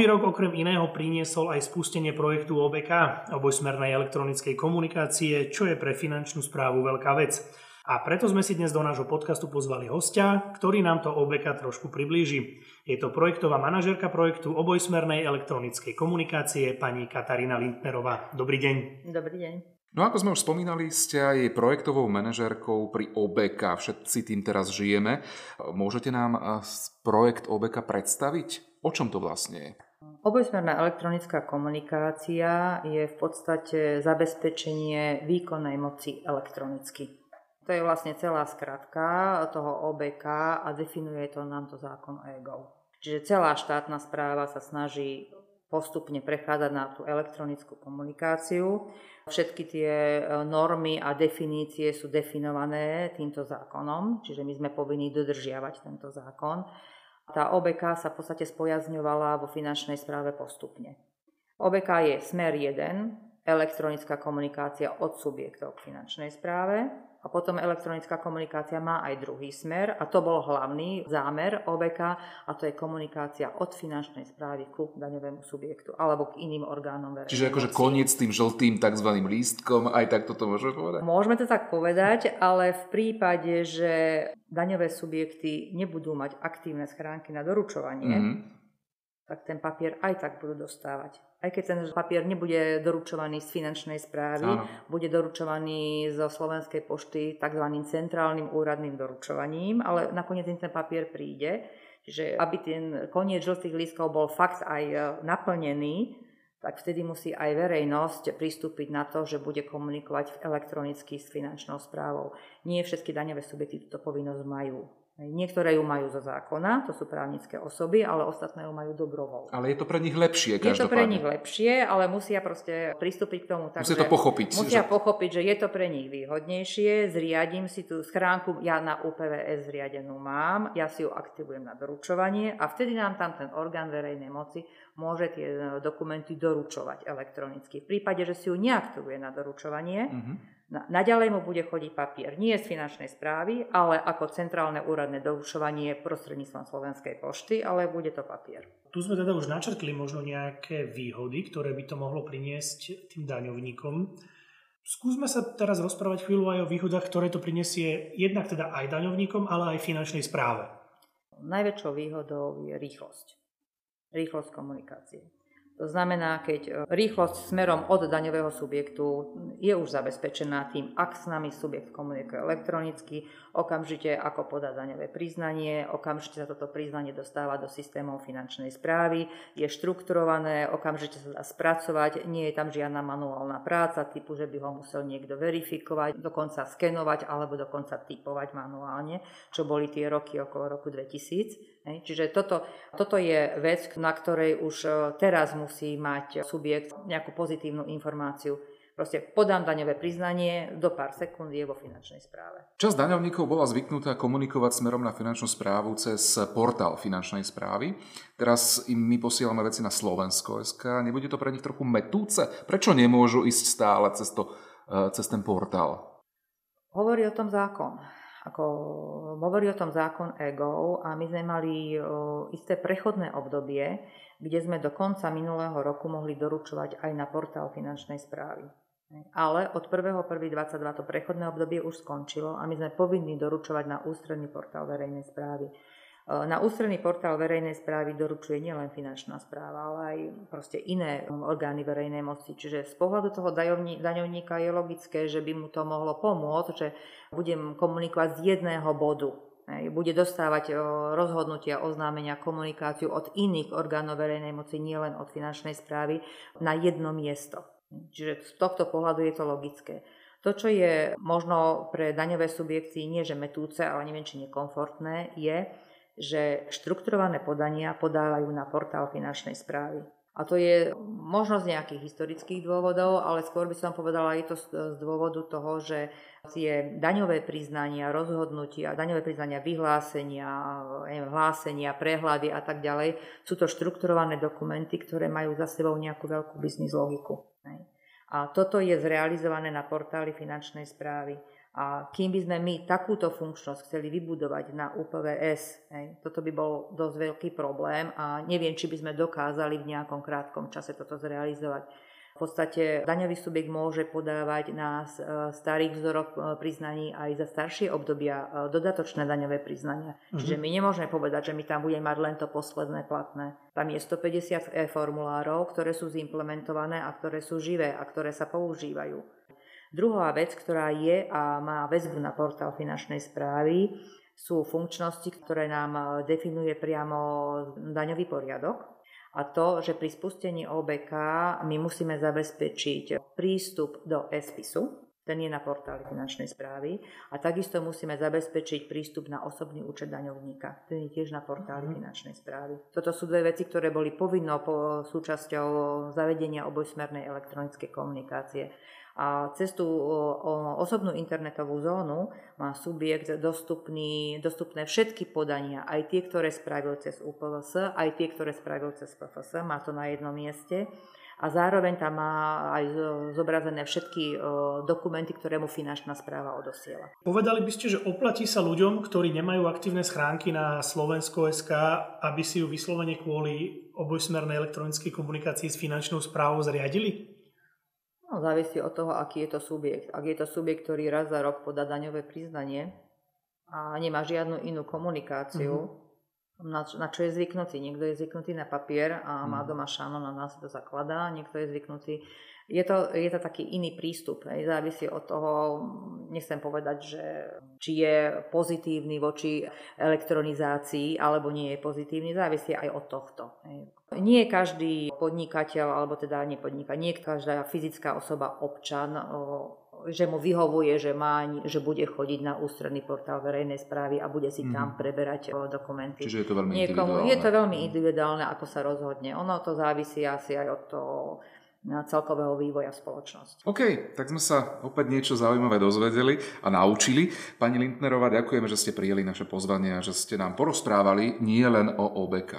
Nový rok okrem iného priniesol aj spustenie projektu OBK, obojsmernej elektronickej komunikácie, čo je pre finančnú správu veľká vec. A preto sme si dnes do nášho podcastu pozvali hostia, ktorý nám to OBK trošku priblíži. Je to projektová manažerka projektu obojsmernej elektronickej komunikácie pani Katarína Lindnerová. Dobrý deň. Dobrý deň. No ako sme už spomínali, ste aj projektovou manažérkou pri OBK. Všetci tým teraz žijeme. Môžete nám projekt OBK predstaviť? O čom to vlastne je? Obojsmerná elektronická komunikácia je v podstate zabezpečenie výkonnej moci elektronicky. To je vlastne celá skratka toho OBK a definuje to nám to zákon EGO. Čiže celá štátna správa sa snaží postupne prechádzať na tú elektronickú komunikáciu. Všetky tie e, normy a definície sú definované týmto zákonom, čiže my sme povinní dodržiavať tento zákon. Tá OBK sa v podstate spojazňovala vo finančnej správe postupne. OBK je smer 1, elektronická komunikácia od subjektov k finančnej správe. A potom elektronická komunikácia má aj druhý smer a to bol hlavný zámer OBK a to je komunikácia od finančnej správy ku daňovému subjektu alebo k iným orgánom verejnosti. Čiže akože koniec s tým žltým tzv. lístkom, aj tak toto môžeme povedať? Môžeme to tak povedať, ale v prípade, že daňové subjekty nebudú mať aktívne schránky na doručovanie, mm-hmm tak ten papier aj tak budú dostávať. Aj keď ten papier nebude doručovaný z finančnej správy, Áno. bude doručovaný zo Slovenskej pošty tzv. centrálnym úradným doručovaním, ale nakoniec im ten papier príde. Čiže aby ten koniec žltých lístkov bol fakt aj e, naplnený, tak vtedy musí aj verejnosť pristúpiť na to, že bude komunikovať elektronicky s finančnou správou. Nie všetky daňové subjekty túto povinnosť majú. Niektoré ju majú zo zákona, to sú právnické osoby, ale ostatné ju majú dobrovoľne. Ale je to pre nich lepšie, Je to pre nich lepšie, ale musia proste pristúpiť k tomu tak, Musia to pochopiť. Musia že... pochopiť, že je to pre nich výhodnejšie, zriadím si tú schránku, ja na UPVS zriadenú mám, ja si ju aktivujem na doručovanie a vtedy nám tam ten orgán verejnej moci môže tie dokumenty doručovať elektronicky. V prípade, že si ju neaktivuje na doručovanie, mm-hmm Naďalej mu bude chodiť papier nie z finančnej správy, ale ako centrálne úradné doručovanie prostredníctvom Slovenskej pošty, ale bude to papier. Tu sme teda už načrtli možno nejaké výhody, ktoré by to mohlo priniesť tým daňovníkom. Skúsme sa teraz rozprávať chvíľu aj o výhodách, ktoré to prinesie jednak teda aj daňovníkom, ale aj finančnej správe. Najväčšou výhodou je rýchlosť. Rýchlosť komunikácie. To znamená, keď e, rýchlosť smerom od daňového subjektu je už zabezpečená tým, ak s nami subjekt komunikuje elektronicky, okamžite ako podá daňové priznanie, okamžite sa toto priznanie dostáva do systémov finančnej správy, je štrukturované, okamžite sa dá spracovať, nie je tam žiadna manuálna práca typu, že by ho musel niekto verifikovať, dokonca skenovať alebo dokonca typovať manuálne, čo boli tie roky okolo roku 2000. Čiže toto, toto je vec, na ktorej už e, teraz musí mať subjekt nejakú pozitívnu informáciu. Proste podám daňové priznanie, do pár sekúnd je vo finančnej správe. Časť daňovníkov bola zvyknutá komunikovať smerom na finančnú správu cez portál finančnej správy. Teraz im my posielame veci na Slovensko SK. Nebude to pre nich trochu metúce? Prečo nemôžu ísť stále cez, to, e, cez ten portál? Hovorí o tom zákon ako hovorí o tom zákon EGO a my sme mali isté prechodné obdobie, kde sme do konca minulého roku mohli doručovať aj na portál finančnej správy. Ale od 1.1.22 to prechodné obdobie už skončilo a my sme povinní doručovať na ústredný portál verejnej správy. Na ústredný portál verejnej správy doručuje nielen finančná správa, ale aj proste iné orgány verejnej moci. Čiže z pohľadu toho daňovníka je logické, že by mu to mohlo pomôcť, že budem komunikovať z jedného bodu. Bude dostávať rozhodnutia, oznámenia, komunikáciu od iných orgánov verejnej moci, nielen od finančnej správy, na jedno miesto. Čiže z tohto pohľadu je to logické. To, čo je možno pre daňové subjekty nie že metúce, ale neviem či nekomfortné, je, že štrukturované podania podávajú na portál finančnej správy. A to je možno z nejakých historických dôvodov, ale skôr by som povedala, je to z dôvodu toho, že tie daňové priznania, rozhodnutia, daňové priznania, vyhlásenia, hlásenia, prehľady a tak ďalej, sú to štrukturované dokumenty, ktoré majú za sebou nejakú veľkú biznis logiku. A toto je zrealizované na portáli finančnej správy. A kým by sme my takúto funkčnosť chceli vybudovať na UPVS, hej, toto by bol dosť veľký problém a neviem, či by sme dokázali v nejakom krátkom čase toto zrealizovať. V podstate daňový subjekt môže podávať na e, starých vzoroch e, priznaní aj za staršie obdobia e, dodatočné daňové priznania. Uh-huh. Čiže my nemôžeme povedať, že my tam budeme mať len to posledné platné. Tam je 150 e-formulárov, ktoré sú zimplementované a ktoré sú živé a ktoré sa používajú. Druhá vec, ktorá je a má väzbu na portál finančnej správy, sú funkčnosti, ktoré nám definuje priamo daňový poriadok a to, že pri spustení OBK my musíme zabezpečiť prístup do SPISu, ten je na portáli finančnej správy a takisto musíme zabezpečiť prístup na osobný účet daňovníka. Ten je tiež na portáli mm. finančnej správy. Toto sú dve veci, ktoré boli povinnou po súčasťou zavedenia obojsmernej elektronickej komunikácie a cez tú osobnú internetovú zónu má subjekt dostupný, dostupné všetky podania, aj tie, ktoré spravil cez UPVS, aj tie, ktoré spravil cez PFS, má to na jednom mieste a zároveň tam má aj zobrazené všetky dokumenty, ktoré mu finančná správa odosiela. Povedali by ste, že oplatí sa ľuďom, ktorí nemajú aktívne schránky na Slovensko.sk, aby si ju vyslovene kvôli obojsmernej elektronickej komunikácii s finančnou správou zriadili? No, závisí od toho, aký je to subjekt. Ak je to subjekt, ktorý raz za rok podá daňové priznanie a nemá žiadnu inú komunikáciu, mm-hmm. na, na čo je zvyknutý. Niekto je zvyknutý na papier a má mhm. doma šanon a nás to zakladá, niekto je zvyknutý je to, je to taký iný prístup. Závisí od toho, nechcem povedať, že či je pozitívny voči elektronizácii alebo nie je pozitívny, závisí aj od tohto. Nie každý podnikateľ, alebo teda nepodnikateľ, nie každá fyzická osoba, občan, že mu vyhovuje, že, má, že bude chodiť na ústredný portál verejnej správy a bude si tam mhm. preberať dokumenty. Čiže je to veľmi Niekomu, individuálne. Je to veľmi individuálne, ako sa rozhodne. Ono to závisí asi aj od toho celkového vývoja spoločnosti. OK, tak sme sa opäť niečo zaujímavé dozvedeli a naučili. Pani Lindnerová, ďakujeme, že ste prijeli naše pozvanie a že ste nám porozprávali nie len o OBK.